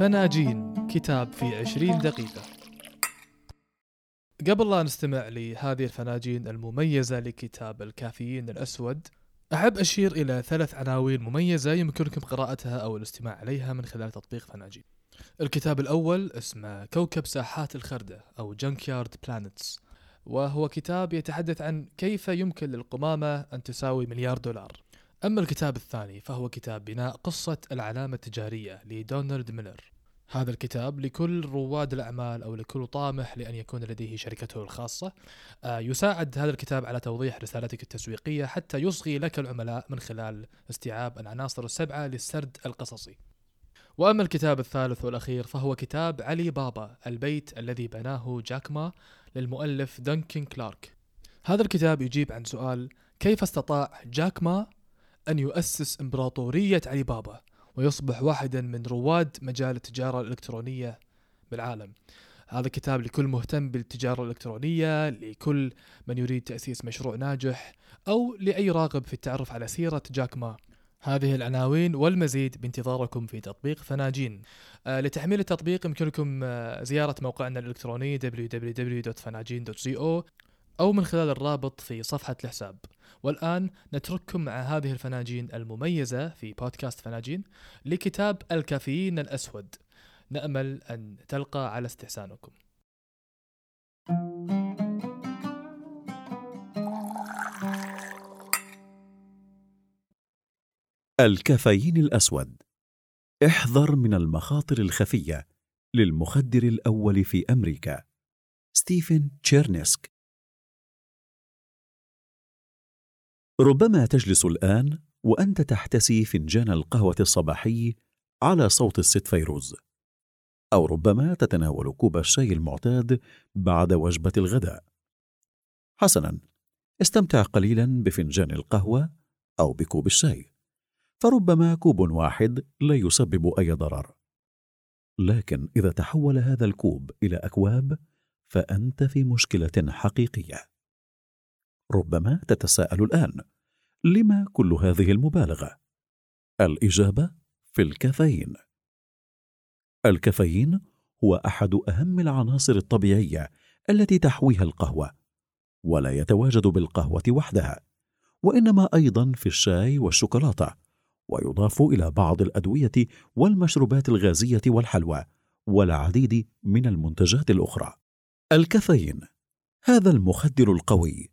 فناجين كتاب في عشرين دقيقة. قبل لا نستمع لهذه الفناجين المميزة لكتاب الكافيين الأسود أحب أشير إلى ثلاث عناوين مميزة يمكنكم قراءتها أو الاستماع عليها من خلال تطبيق فناجين. الكتاب الأول اسمه كوكب ساحات الخردة أو جنكيارد بلانتس وهو كتاب يتحدث عن كيف يمكن للقمامة أن تساوي مليار دولار. أما الكتاب الثاني فهو كتاب بناء قصة العلامة التجارية لدونالد ميلر. هذا الكتاب لكل رواد الأعمال أو لكل طامح لأن يكون لديه شركته الخاصة آه، يساعد هذا الكتاب على توضيح رسالتك التسويقية حتى يصغي لك العملاء من خلال استيعاب العناصر السبعة للسرد القصصي. وأما الكتاب الثالث والأخير فهو كتاب علي بابا البيت الذي بناه جاكما للمؤلف دنكن كلارك. هذا الكتاب يجيب عن سؤال كيف استطاع جاكما أن يؤسس إمبراطورية علي بابا ويصبح واحدا من رواد مجال التجارة الإلكترونية بالعالم. هذا كتاب لكل مهتم بالتجارة الإلكترونية لكل من يريد تأسيس مشروع ناجح أو لأي راغب في التعرف على سيرة جاك ما. هذه العناوين والمزيد بانتظاركم في تطبيق فناجين. آه لتحميل التطبيق يمكنكم آه زيارة موقعنا الإلكتروني www.fanajin.co أو من خلال الرابط في صفحة الحساب. والآن نترككم مع هذه الفناجين المميزة في بودكاست فناجين لكتاب الكافيين الأسود. نأمل أن تلقى على استحسانكم. الكافيين الأسود. احذر من المخاطر الخفية للمخدر الأول في أمريكا. ستيفن تشيرنسك. ربما تجلس الآن وأنت تحتسي فنجان القهوة الصباحي على صوت الست فيروز. أو ربما تتناول كوب الشاي المعتاد بعد وجبة الغداء. حسنا استمتع قليلا بفنجان القهوة أو بكوب الشاي. فربما كوب واحد لا يسبب أي ضرر. لكن إذا تحول هذا الكوب إلى أكواب فأنت في مشكلة حقيقية. ربما تتساءل الآن. لما كل هذه المبالغة؟ الإجابة في الكافيين. الكافيين هو أحد أهم العناصر الطبيعية التي تحويها القهوة ولا يتواجد بالقهوة وحدها وإنما أيضا في الشاي والشوكولاتة ويضاف إلى بعض الأدوية والمشروبات الغازية والحلوى والعديد من المنتجات الأخرى. الكافيين هذا المخدر القوي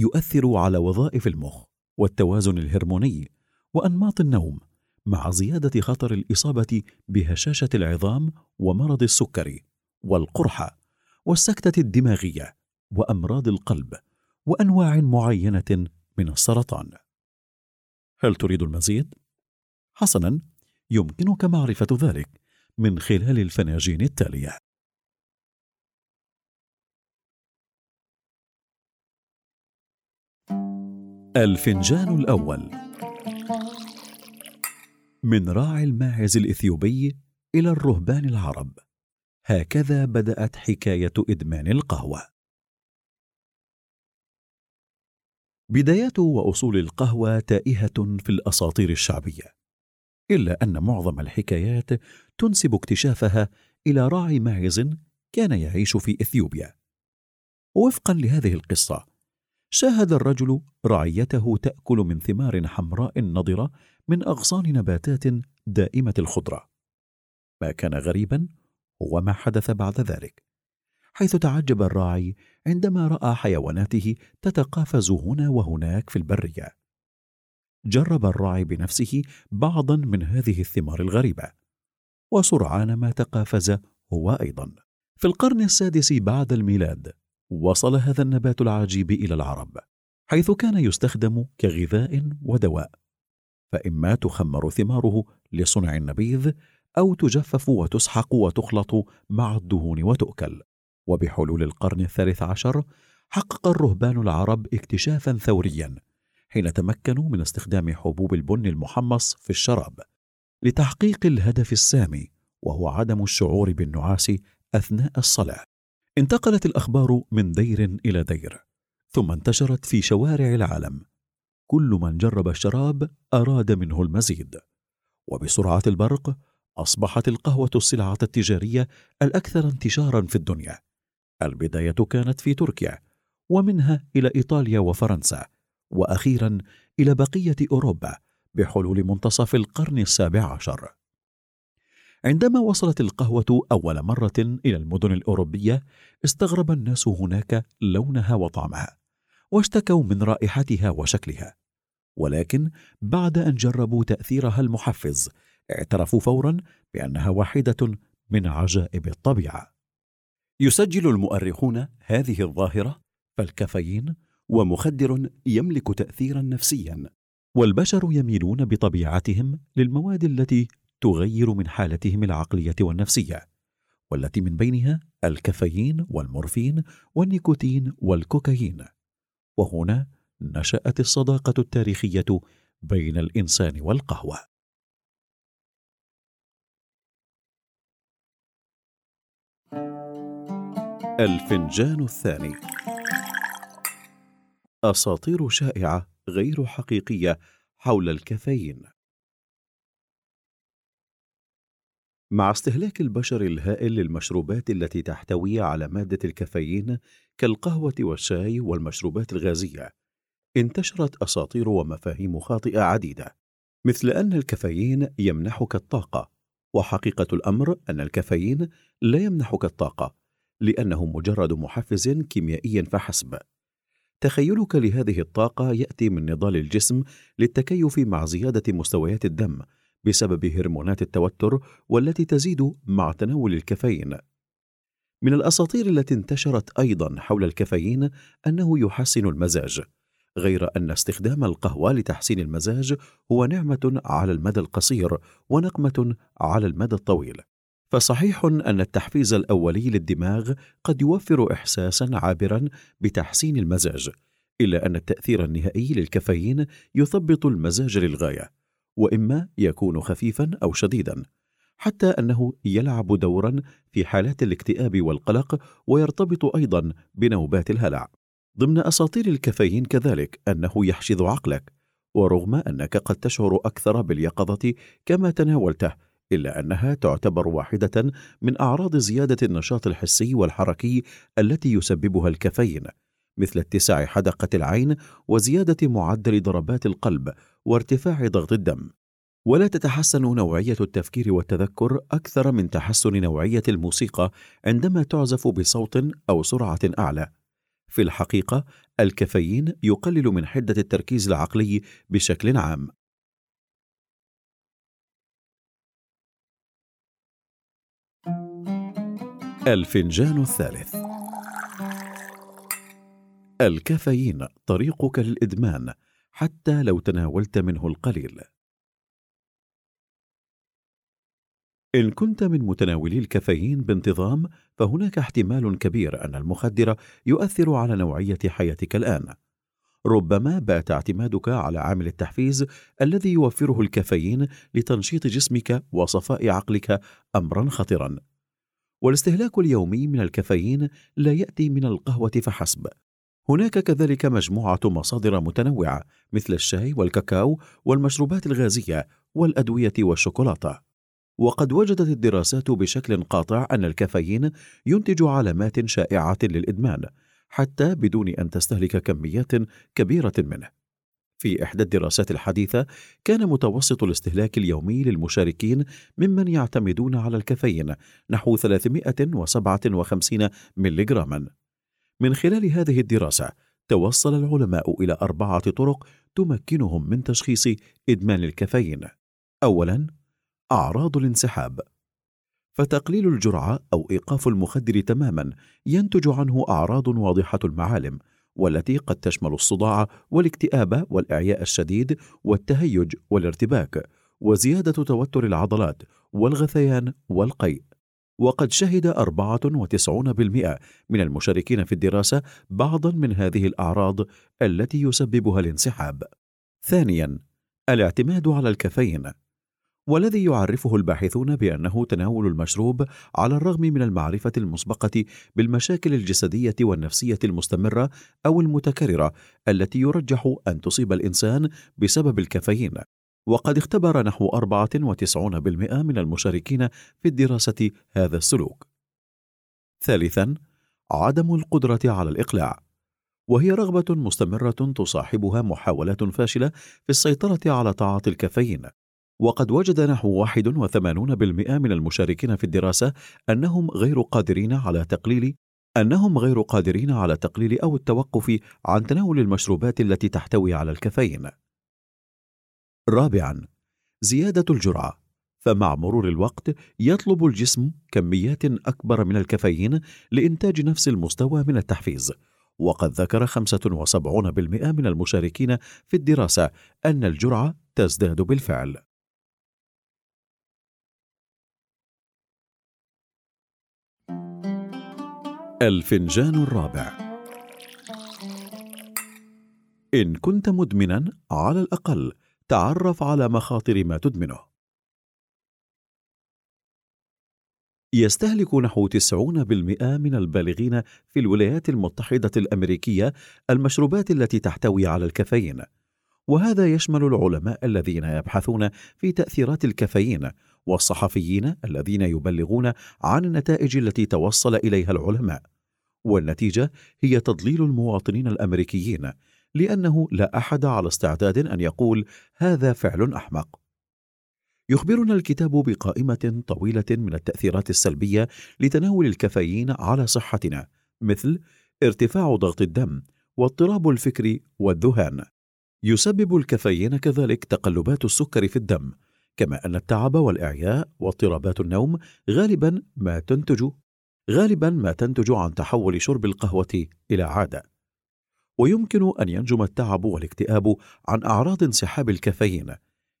يؤثر على وظائف المخ والتوازن الهرموني وأنماط النوم مع زيادة خطر الإصابة بهشاشة العظام ومرض السكري والقرحة والسكتة الدماغية وأمراض القلب وأنواع معينة من السرطان. هل تريد المزيد؟ حسنا يمكنك معرفة ذلك من خلال الفناجين التالية. الفنجان الأول. من راعي الماعز الإثيوبي إلى الرهبان العرب. هكذا بدأت حكاية إدمان القهوة. بدايات وأصول القهوة تائهة في الأساطير الشعبية إلا أن معظم الحكايات تنسب اكتشافها إلى راعي ماعز كان يعيش في إثيوبيا. وفقا لهذه القصة شاهد الرجل رعيته تأكل من ثمار حمراء نضرة من أغصان نباتات دائمة الخضرة. ما كان غريبا هو ما حدث بعد ذلك حيث تعجب الراعي عندما رأى حيواناته تتقافز هنا وهناك في البرية. جرب الراعي بنفسه بعضا من هذه الثمار الغريبة وسرعان ما تقافز هو أيضا. في القرن السادس بعد الميلاد وصل هذا النبات العجيب إلى العرب حيث كان يستخدم كغذاء ودواء. فإما تخمر ثماره لصنع النبيذ أو تجفف وتسحق وتخلط مع الدهون وتؤكل. وبحلول القرن الثالث عشر حقق الرهبان العرب اكتشافا ثوريا حين تمكنوا من استخدام حبوب البن المحمص في الشراب لتحقيق الهدف السامي وهو عدم الشعور بالنعاس أثناء الصلاة. انتقلت الأخبار من دير إلى دير ثم انتشرت في شوارع العالم. كل من جرب الشراب أراد منه المزيد. وبسرعة البرق أصبحت القهوة السلعة التجارية الأكثر انتشارا في الدنيا. البداية كانت في تركيا ومنها إلى إيطاليا وفرنسا وأخيرا إلى بقية أوروبا بحلول منتصف القرن السابع عشر. عندما وصلت القهوة أول مرة إلى المدن الأوروبية استغرب الناس هناك لونها وطعمها واشتكوا من رائحتها وشكلها. ولكن بعد أن جربوا تأثيرها المحفز اعترفوا فورا بأنها واحدة من عجائب الطبيعة. يسجل المؤرخون هذه الظاهرة فالكافيين ومخدر يملك تأثيرا نفسيا والبشر يميلون بطبيعتهم للمواد التي تغير من حالتهم العقلية والنفسية والتي من بينها الكافيين والمورفين والنيكوتين والكوكايين. وهنا نشأت الصداقة التاريخية بين الإنسان والقهوة. الفنجان الثاني. أساطير شائعة غير حقيقية حول الكافيين. مع استهلاك البشر الهائل للمشروبات التي تحتوي على مادة الكافيين كالقهوة والشاي والمشروبات الغازية انتشرت أساطير ومفاهيم خاطئة عديدة مثل أن الكافيين يمنحك الطاقة وحقيقة الأمر أن الكافيين لا يمنحك الطاقة لأنه مجرد محفز كيميائي فحسب. تخيلك لهذه الطاقة يأتي من نضال الجسم للتكيف مع زيادة مستويات الدم بسبب هرمونات التوتر والتي تزيد مع تناول الكافيين. من الأساطير التي انتشرت أيضا حول الكافيين أنه يحسن المزاج غير أن استخدام القهوة لتحسين المزاج هو نعمة على المدى القصير ونقمة على المدى الطويل. فصحيح أن التحفيز الأولي للدماغ قد يوفر احساسا عابرا بتحسين المزاج إلا أن التأثير النهائي للكافيين يثبط المزاج للغاية. وإما يكون خفيفا أو شديدا حتى أنه يلعب دورا في حالات الاكتئاب والقلق ويرتبط أيضا بنوبات الهلع. ضمن أساطير الكافيين كذلك أنه يحشد عقلك ورغم أنك قد تشعر أكثر باليقظة كما تناولته إلا أنها تعتبر واحدة من أعراض زيادة النشاط الحسي والحركي التي يسببها الكافيين مثل اتساع حدقة العين وزيادة معدل ضربات القلب وارتفاع ضغط الدم. ولا تتحسن نوعية التفكير والتذكر أكثر من تحسن نوعية الموسيقى عندما تعزف بصوت أو سرعة أعلى. في الحقيقة الكافيين يقلل من حدة التركيز العقلي بشكل عام. الفنجان الثالث. الكافيين طريقك للإدمان. حتى لو تناولت منه القليل. إن كنت من متناولي الكافيين بانتظام فهناك احتمال كبير أن المخدر يؤثر على نوعية حياتك الآن. ربما بات اعتمادك على عامل التحفيز الذي يوفره الكافيين لتنشيط جسمك وصفاء عقلك امرا خطرا. والاستهلاك اليومي من الكافيين لا يأتي من القهوة فحسب. هناك كذلك مجموعة مصادر متنوعة مثل الشاي والكاكاو والمشروبات الغازية والأدوية والشوكولاتة. وقد وجدت الدراسات بشكل قاطع أن الكافيين ينتج علامات شائعه للإدمان حتى بدون أن تستهلك كميات كبيرة منه. في إحدى الدراسات الحديثة كان متوسط الاستهلاك اليومي للمشاركين ممن يعتمدون على الكافيين نحو 357 ملغراما. من خلال هذه الدراسة توصل العلماء إلى أربعة طرق تمكنهم من تشخيص إدمان الكافيين. أولا أعراض الانسحاب. فتقليل الجرعة أو إيقاف المخدر تماما ينتج عنه أعراض واضحة المعالم والتي قد تشمل الصداع والاكتئاب والإعياء الشديد والتهيج والارتباك وزيادة توتر العضلات والغثيان والقيء. وقد شهد 94% من المشاركين في الدراسة بعضا من هذه الأعراض التي يسببها الانسحاب. ثانيا الاعتماد على الكافيين والذي يعرفه الباحثون بأنه تناول المشروب على الرغم من المعرفة المسبقة بالمشاكل الجسدية والنفسية المستمرة أو المتكررة التي يرجح أن تصيب الإنسان بسبب الكافيين وقد اختبر نحو 94% من المشاركين في الدراسة هذا السلوك. ثالثا عدم القدرة على الإقلاع وهي رغبة مستمرة تصاحبها محاولات فاشلة في السيطرة على تعاطي الكافيين وقد وجد نحو 81% من المشاركين في الدراسة أنهم غير قادرين على تقليل أنهم غير قادرين على تقليل أو التوقف عن تناول المشروبات التي تحتوي على الكافيين. رابعا زيادة الجرعة فمع مرور الوقت يطلب الجسم كميات أكبر من الكافيين لإنتاج نفس المستوى من التحفيز. وقد ذكر 75% من المشاركين في الدراسة أن الجرعة تزداد بالفعل. الفنجان الرابع. إن كنت مدمنا على الأقل تعرف على مخاطر ما تدمنه. يستهلك نحو 90% من البالغين في الولايات المتحدة الأمريكية المشروبات التي تحتوي على الكافيين وهذا يشمل العلماء الذين يبحثون في تأثيرات الكافيين والصحفيين الذين يبلغون عن النتائج التي توصل إليها العلماء والنتيجة هي تضليل المواطنين الأمريكيين لأنه لا أحد على استعداد أن يقول هذا فعل أحمق. يخبرنا الكتاب بقائمة طويلة من التأثيرات السلبية لتناول الكافيين على صحتنا مثل ارتفاع ضغط الدم واضطراب الفكر والذهان. يسبب الكافيين كذلك تقلبات السكر في الدم، كما أن التعب والإعياء واضطرابات النوم غالبا ما تنتج غالبا ما تنتج عن تحول شرب القهوة إلى عادة. ويمكن أن ينجم التعب والاكتئاب عن أعراض انسحاب الكافيين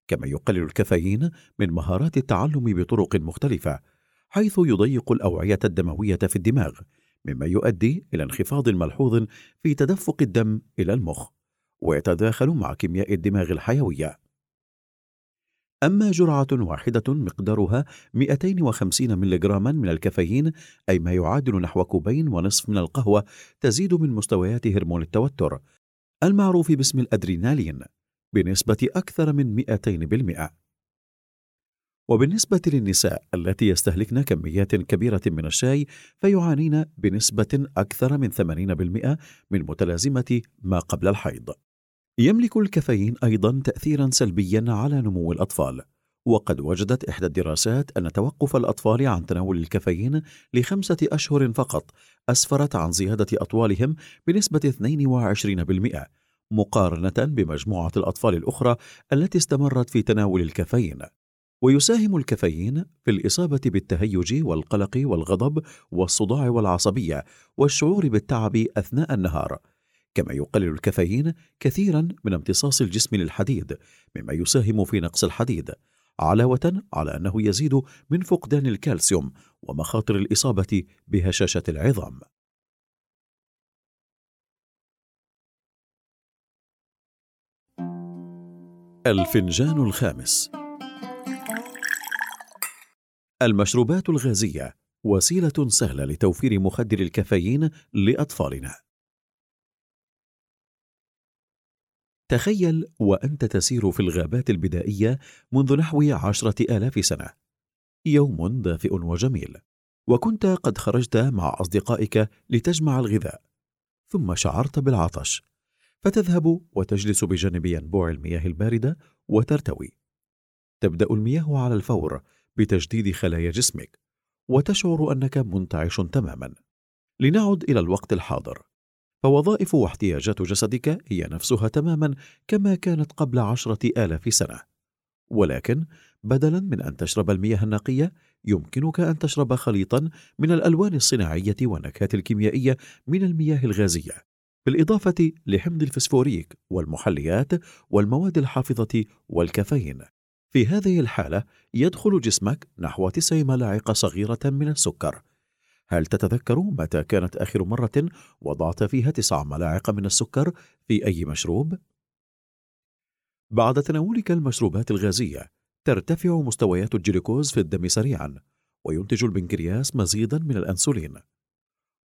كما يقلل الكافيين من مهارات التعلم بطرق مختلفة حيث يضيق الأوعية الدموية في الدماغ مما يؤدي إلى انخفاض ملحوظ في تدفق الدم إلى المخ ويتداخل مع كيمياء الدماغ الحيوية. أما جرعة واحدة مقدارها 250 ملغراما من الكافيين أي ما يعادل نحو كوبين ونصف من القهوة تزيد من مستويات هرمون التوتر المعروف باسم الأدرينالين بنسبة أكثر من 200%. وبالنسبة للنساء التي يستهلكن كميات كبيرة من الشاي فيعانين بنسبة أكثر من 80% من متلازمة ما قبل الحيض. يملك الكافيين أيضا تأثيرا سلبيا على نمو الأطفال. وقد وجدت إحدى الدراسات أن توقف الأطفال عن تناول الكافيين لخمسة أشهر فقط أسفرت عن زيادة أطوالهم بنسبة 22% مقارنة بمجموعة الأطفال الأخرى التي استمرت في تناول الكافيين. ويساهم الكافيين في الإصابة بالتهيج والقلق والغضب والصداع والعصبية والشعور بالتعب أثناء النهار. كما يقلل الكافيين كثيرا من امتصاص الجسم للحديد مما يساهم في نقص الحديد علاوة على أنه يزيد من فقدان الكالسيوم ومخاطر الإصابة بهشاشة العظام. الفنجان الخامس المشروبات الغازية وسيلة سهلة لتوفير مخدر الكافيين لأطفالنا. تخيل وأنت تسير في الغابات البدائية منذ نحو عشرة آلاف سنة. يوم دافئ وجميل وكنت قد خرجت مع أصدقائك لتجمع الغذاء ثم شعرت بالعطش. فتذهب وتجلس بجانب ينبوع المياه الباردة وترتوي. تبدأ المياه على الفور بتجديد خلايا جسمك وتشعر أنك منتعش تماما. لنعد إلى الوقت الحاضر. فوظائف واحتياجات جسدك هي نفسها تماما كما كانت قبل عشرة آلاف سنة. ولكن بدلا من أن تشرب المياه النقية يمكنك أن تشرب خليطا من الألوان الصناعية والنكهات الكيميائية من المياه الغازية. بالإضافة لحمض الفسفوريك والمحليات والمواد الحافظة والكافيين. في هذه الحالة يدخل جسمك نحو تسع ملاعق صغيرة من السكر. هل تتذكر متى كانت آخر مرة وضعت فيها تسع ملاعق من السكر في أي مشروب؟ بعد تناولك المشروبات الغازية ترتفع مستويات الجلوكوز في الدم سريعا وينتج البنكرياس مزيدا من الأنسولين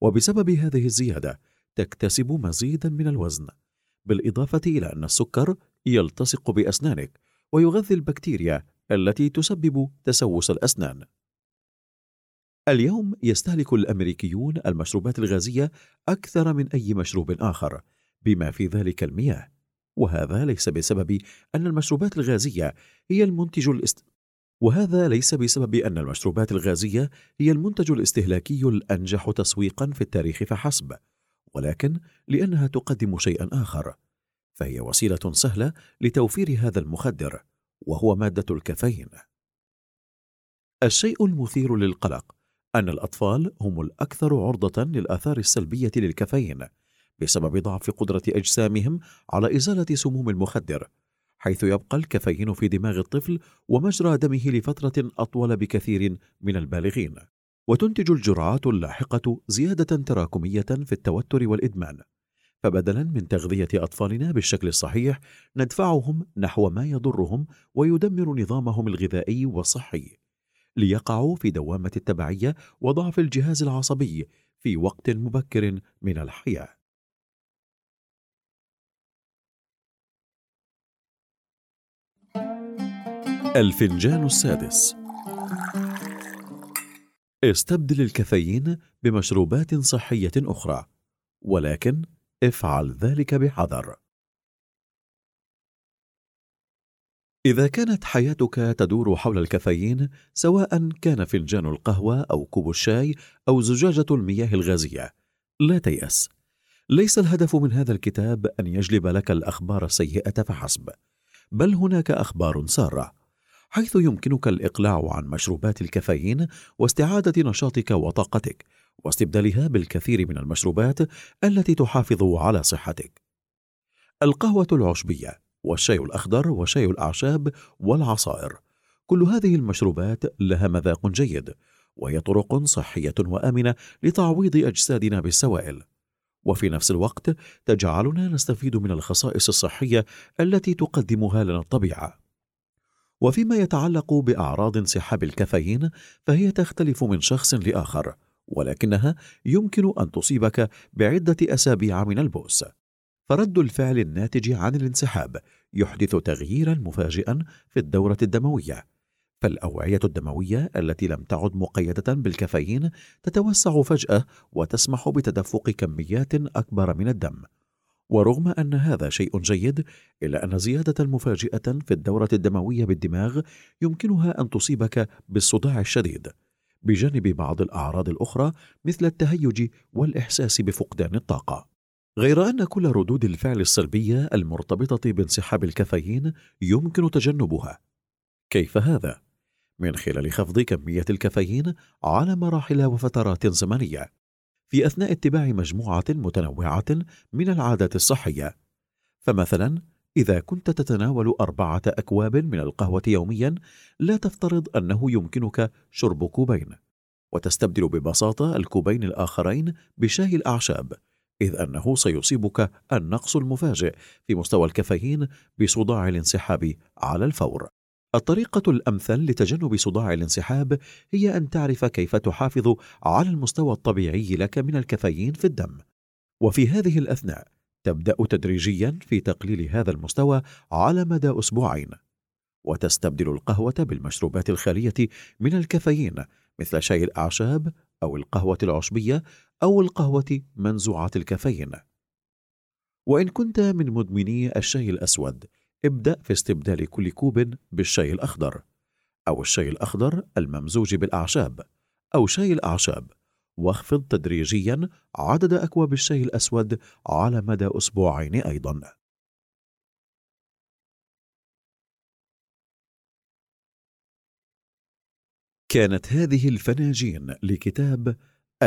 وبسبب هذه الزيادة تكتسب مزيدا من الوزن بالإضافة إلى أن السكر يلتصق بأسنانك ويغذي البكتيريا التي تسبب تسوس الأسنان اليوم يستهلك الأمريكيون المشروبات الغازية أكثر من أي مشروب آخر بما في ذلك المياه. وهذا ليس بسبب أن المشروبات الغازية هي المنتج الاست... وهذا ليس بسبب أن المشروبات الغازية هي المنتج الاستهلاكي الأنجح تسويقا في التاريخ فحسب ولكن لأنها تقدم شيئا آخر. فهي وسيلة سهلة لتوفير هذا المخدر وهو مادة الكافيين. الشيء المثير للقلق أن الأطفال هم الأكثر عرضة للآثار السلبية للكافيين بسبب ضعف قدرة أجسامهم على إزالة سموم المخدر حيث يبقى الكافيين في دماغ الطفل ومجرى دمه لفترة أطول بكثير من البالغين. وتنتج الجرعات اللاحقة زيادة تراكمية في التوتر والإدمان فبدلا من تغذية أطفالنا بالشكل الصحيح ندفعهم نحو ما يضرهم ويدمر نظامهم الغذائي والصحي. ليقعوا في دوامة التبعية وضعف الجهاز العصبي في وقت مبكر من الحياة. الفنجان السادس. استبدل الكافيين بمشروبات صحية أخرى ولكن افعل ذلك بحذر. إذا كانت حياتك تدور حول الكافيين سواء كان فنجان القهوة أو كوب الشاي أو زجاجة المياه الغازية. لا تيأس. ليس الهدف من هذا الكتاب أن يجلب لك الأخبار السيئة فحسب. بل هناك أخبار سارة. حيث يمكنك الإقلاع عن مشروبات الكافيين واستعادة نشاطك وطاقتك واستبدالها بالكثير من المشروبات التي تحافظ على صحتك. القهوة العشبية. والشاي الأخضر وشاي الأعشاب والعصائر. كل هذه المشروبات لها مذاق جيد وهي طرق صحية وآمنة لتعويض أجسادنا بالسوائل. وفي نفس الوقت تجعلنا نستفيد من الخصائص الصحية التي تقدمها لنا الطبيعة. وفيما يتعلق بأعراض انسحاب الكافيين فهي تختلف من شخص لآخر ولكنها يمكن أن تصيبك بعدة أسابيع من البؤس. فرد الفعل الناتج عن الانسحاب يحدث تغييرا مفاجئا في الدورة الدموية. فالأوعية الدموية التي لم تعد مقيدة بالكافيين تتوسع فجأة وتسمح بتدفق كميات أكبر من الدم. ورغم أن هذا شيء جيد إلا أن زيادة مفاجئة في الدورة الدموية بالدماغ يمكنها أن تصيبك بالصداع الشديد. بجانب بعض الأعراض الأخرى مثل التهيج والإحساس بفقدان الطاقة. غير أن كل ردود الفعل السلبية المرتبطة بانسحاب الكافيين يمكن تجنبها. كيف هذا؟ من خلال خفض كمية الكافيين على مراحل وفترات زمنية في أثناء اتباع مجموعة متنوعة من العادات الصحية. فمثلا إذا كنت تتناول أربعة أكواب من القهوة يوميا لا تفترض أنه يمكنك شرب كوبين وتستبدل ببساطة الكوبين الآخرين بشاي الأعشاب. إذ أنه سيصيبك النقص المفاجئ في مستوى الكافيين بصداع الانسحاب على الفور. الطريقة الأمثل لتجنب صداع الانسحاب هي أن تعرف كيف تحافظ على المستوى الطبيعي لك من الكافيين في الدم. وفي هذه الأثناء تبدأ تدريجيا في تقليل هذا المستوى على مدى أسبوعين. وتستبدل القهوة بالمشروبات الخالية من الكافيين مثل شاي الأعشاب أو القهوة العشبية أو القهوة منزوعة الكافيين. وإن كنت من مدمني الشاي الأسود ابدأ في استبدال كل كوب بالشاي الأخضر أو الشاي الأخضر الممزوج بالأعشاب أو شاي الأعشاب. واخفض تدريجيا عدد أكواب الشاي الأسود على مدى أسبوعين أيضا. كانت هذه الفناجين لكتاب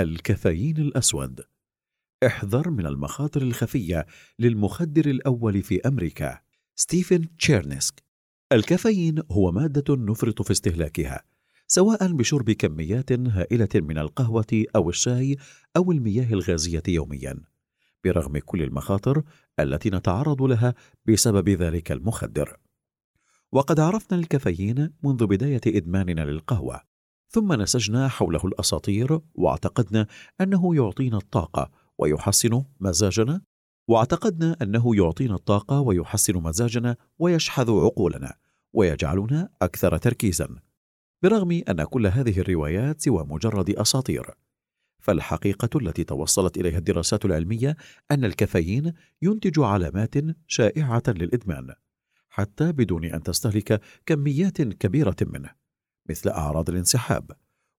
الكافيين الأسود. احذر من المخاطر الخفية للمخدر الأول في أمريكا ستيفن تشيرنسك. الكافيين هو مادة نفرط في استهلاكها سواء بشرب كميات هائلة من القهوة أو الشاي أو المياه الغازية يوميا. برغم كل المخاطر التي نتعرض لها بسبب ذلك المخدر. وقد عرفنا الكافيين منذ بداية إدماننا للقهوة. ثم نسجنا حوله الأساطير واعتقدنا أنه يعطينا الطاقة ويحسن مزاجنا. واعتقدنا أنه يعطينا الطاقة ويحسن مزاجنا ويشحذ عقولنا ويجعلنا أكثر تركيزا. برغم أن كل هذه الروايات سوى مجرد أساطير فالحقيقة التي توصلت إليها الدراسات العلمية أن الكافيين ينتج علامات شائعة للإدمان حتى بدون أن تستهلك كميات كبيرة منه. مثل أعراض الانسحاب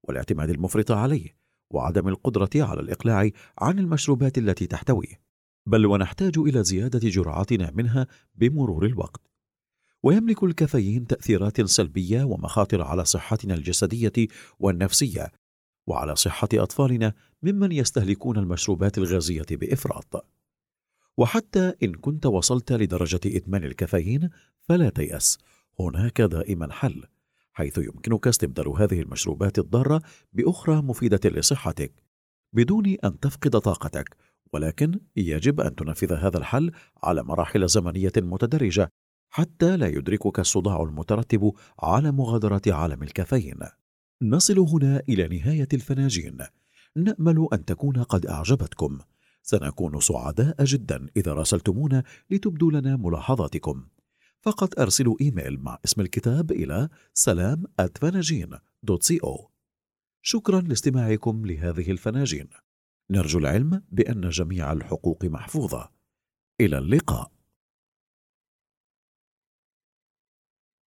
والاعتماد المفرط عليه وعدم القدرة على الإقلاع عن المشروبات التي تحتويه. بل ونحتاج إلى زيادة جرعاتنا منها بمرور الوقت. ويملك الكافيين تأثيرات سلبية ومخاطر على صحتنا الجسدية والنفسية وعلى صحة أطفالنا ممن يستهلكون المشروبات الغازية بإفراط. وحتى إن كنت وصلت لدرجة إدمان الكافيين فلا تيأس هناك دائما حل. حيث يمكنك استبدال هذه المشروبات الضارة بأخرى مفيدة لصحتك بدون أن تفقد طاقتك. ولكن يجب أن تنفذ هذا الحل على مراحل زمنية متدرجة حتى لا يدركك الصداع المترتب على مغادرة عالم الكافيين. نصل هنا إلى نهاية الفناجين. نأمل أن تكون قد أعجبتكم. سنكون سعداء جدا إذا راسلتمونا لتبدوا لنا ملاحظاتكم. فقط ارسلوا إيميل مع اسم الكتاب إلى سلام @فناجين.co شكرا لاستماعكم لهذه الفناجين. نرجو العلم بأن جميع الحقوق محفوظة. إلى اللقاء.